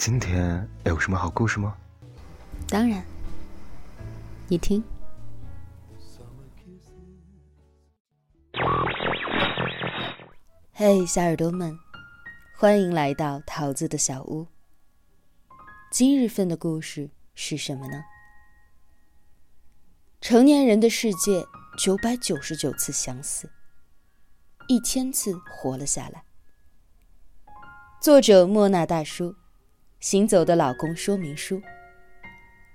今天有什么好故事吗？当然，你听。嘿，小耳朵们，欢迎来到桃子的小屋。今日份的故事是什么呢？成年人的世界，九百九十九次想死，一千次活了下来。作者莫那大叔，行走的老公说明书。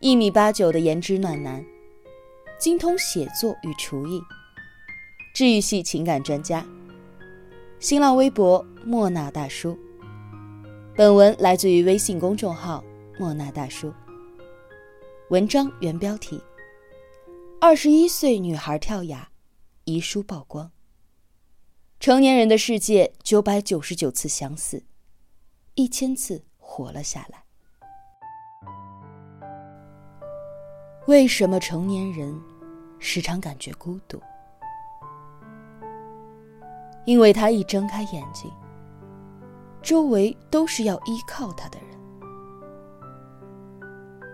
一米八九的颜值暖男，精通写作与厨艺，治愈系情感专家。新浪微博莫那大叔。本文来自于微信公众号莫那大叔。文章原标题：二十一岁女孩跳崖，遗书曝光。成年人的世界，九百九十九次想死，一千次活了下来。为什么成年人时常感觉孤独？因为他一睁开眼睛，周围都是要依靠他的人，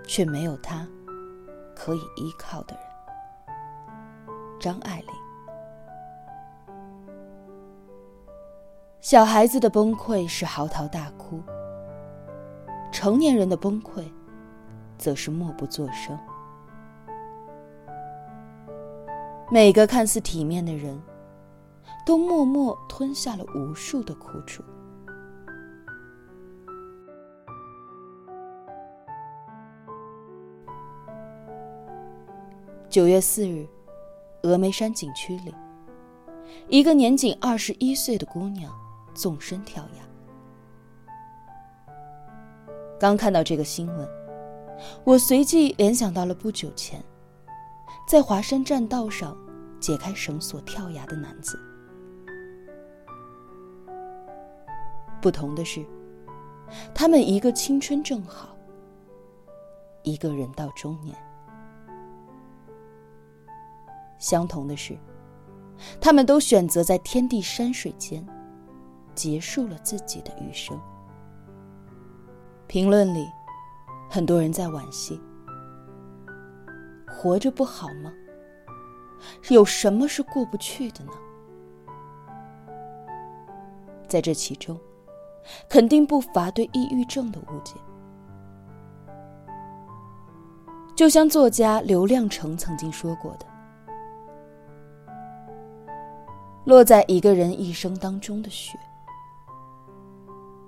却没有他可以依靠的人。张爱玲。小孩子的崩溃是嚎啕大哭，成年人的崩溃，则是默不作声。每个看似体面的人。都默默吞下了无数的苦楚。九月四日，峨眉山景区里，一个年仅二十一岁的姑娘纵身跳崖。刚看到这个新闻，我随即联想到了不久前，在华山栈道上解开绳索跳崖的男子。不同的是，他们一个青春正好，一个人到中年；相同的是，他们都选择在天地山水间结束了自己的余生。评论里，很多人在惋惜：活着不好吗？有什么是过不去的呢？在这其中。肯定不乏对抑郁症的误解，就像作家刘亮程曾经说过的：“落在一个人一生当中的雪，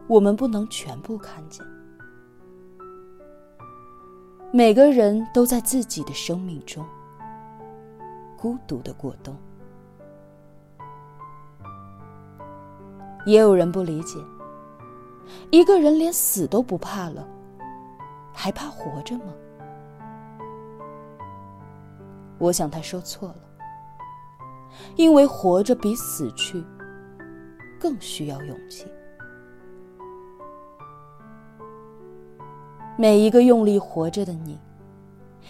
我们不能全部看见。每个人都在自己的生命中孤独的过冬。”也有人不理解。一个人连死都不怕了，还怕活着吗？我想他说错了，因为活着比死去更需要勇气。每一个用力活着的你，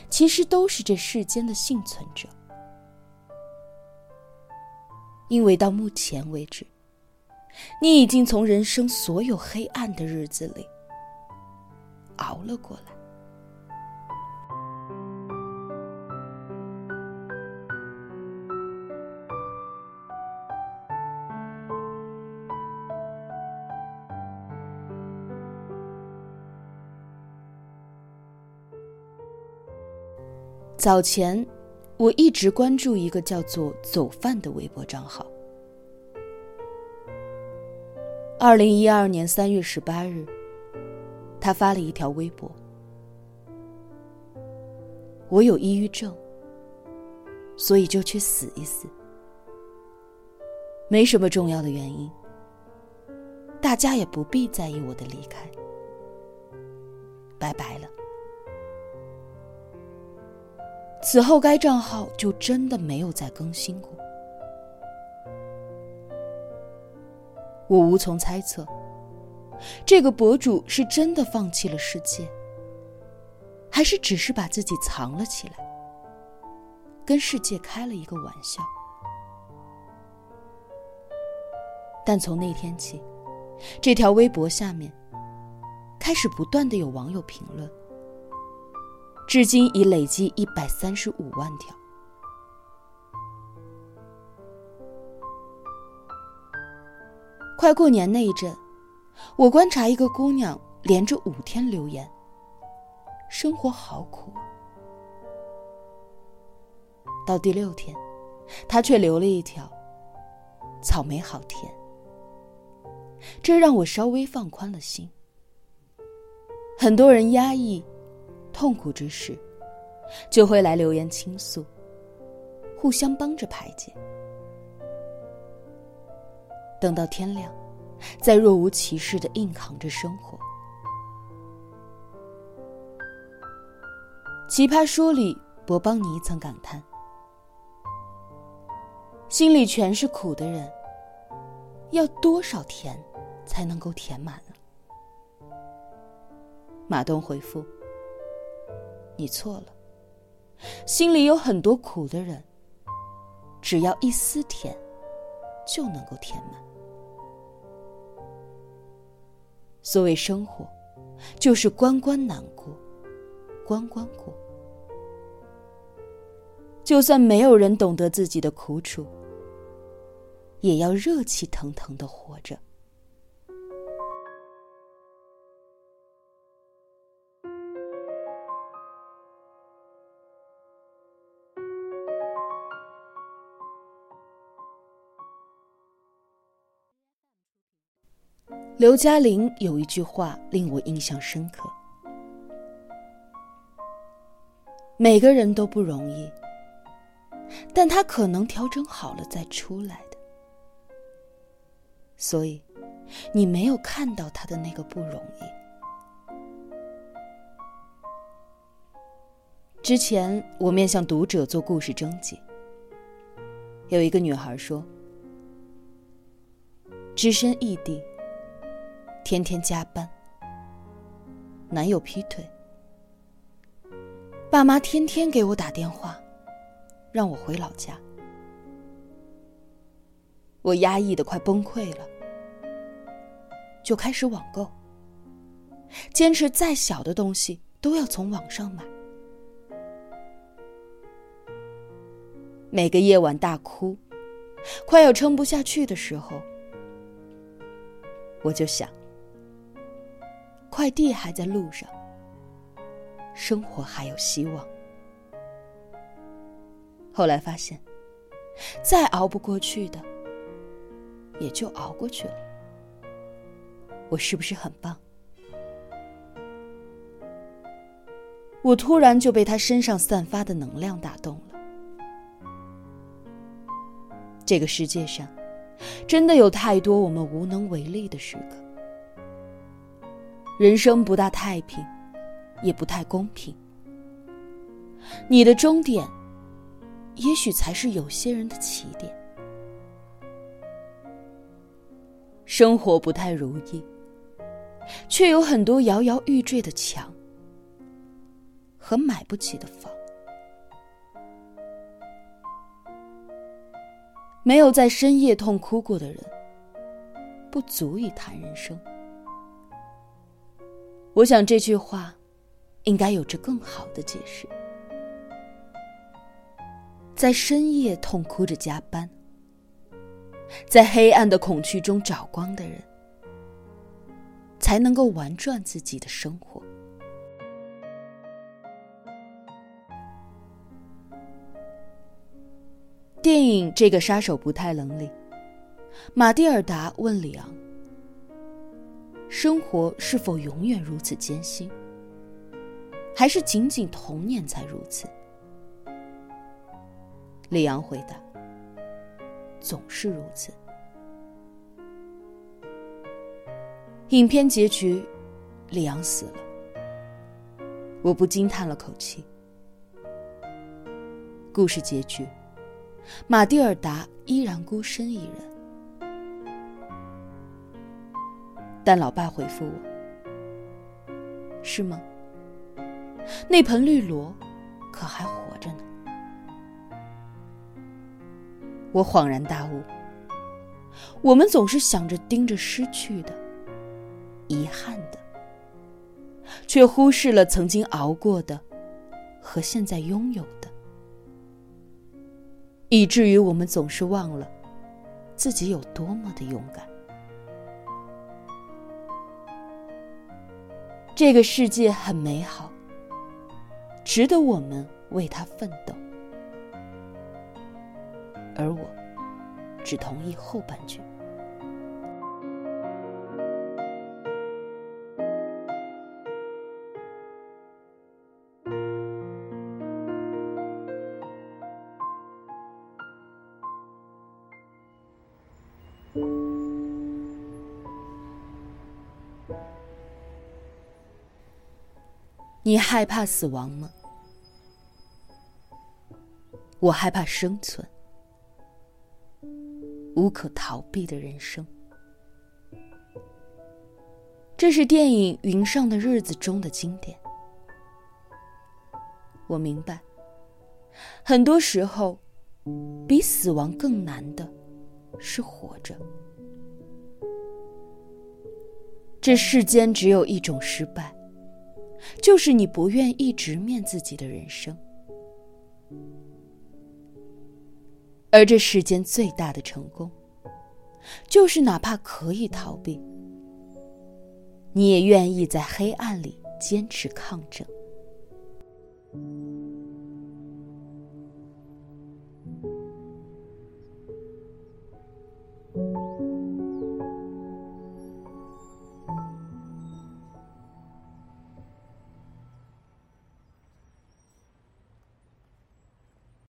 其实都是这世间的幸存者，因为到目前为止。你已经从人生所有黑暗的日子里熬了过来。早前，我一直关注一个叫做“走饭”的微博账号。二零一二年三月十八日，他发了一条微博：“我有抑郁症，所以就去死一死。没什么重要的原因，大家也不必在意我的离开。拜拜了。”此后，该账号就真的没有再更新过。我无从猜测，这个博主是真的放弃了世界，还是只是把自己藏了起来，跟世界开了一个玩笑。但从那天起，这条微博下面开始不断的有网友评论，至今已累计一百三十五万条。快过年那一阵，我观察一个姑娘连着五天留言，生活好苦。到第六天，她却留了一条：“草莓好甜。”这让我稍微放宽了心。很多人压抑、痛苦之时，就会来留言倾诉，互相帮着排解。等到天亮，再若无其事的硬扛着生活。奇葩说里，博邦尼曾感叹：“心里全是苦的人，要多少甜？”才能够填满了。马东回复：“你错了，心里有很多苦的人，只要一丝甜，就能够填满。所谓生活，就是关关难过，关关过。就算没有人懂得自己的苦楚，也要热气腾腾的活着。”刘嘉玲有一句话令我印象深刻：每个人都不容易，但他可能调整好了再出来的。所以，你没有看到他的那个不容易。之前我面向读者做故事征集，有一个女孩说：“只身异地。”天天加班，男友劈腿，爸妈天天给我打电话，让我回老家，我压抑的快崩溃了，就开始网购，坚持再小的东西都要从网上买，每个夜晚大哭，快要撑不下去的时候，我就想。快递还在路上，生活还有希望。后来发现，再熬不过去的，也就熬过去了。我是不是很棒？我突然就被他身上散发的能量打动了。这个世界上，真的有太多我们无能为力的时刻。人生不大太平，也不太公平。你的终点，也许才是有些人的起点。生活不太如意，却有很多摇摇欲坠的墙和买不起的房。没有在深夜痛哭过的人，不足以谈人生。我想这句话，应该有着更好的解释。在深夜痛哭着加班，在黑暗的恐惧中找光的人，才能够玩转自己的生活。电影《这个杀手不太冷》里，马蒂尔达问里昂。生活是否永远如此艰辛，还是仅仅童年才如此？李阳回答：“总是如此。”影片结局，李阳死了，我不禁叹了口气。故事结局，马蒂尔达依然孤身一人。但老爸回复我：“是吗？那盆绿萝可还活着呢？”我恍然大悟，我们总是想着盯着失去的、遗憾的，却忽视了曾经熬过的和现在拥有的，以至于我们总是忘了自己有多么的勇敢。这个世界很美好，值得我们为它奋斗，而我只同意后半句。你害怕死亡吗？我害怕生存，无可逃避的人生。这是电影《云上的日子》中的经典。我明白，很多时候，比死亡更难的是活着。这世间只有一种失败。就是你不愿意直面自己的人生，而这世间最大的成功，就是哪怕可以逃避，你也愿意在黑暗里坚持抗争。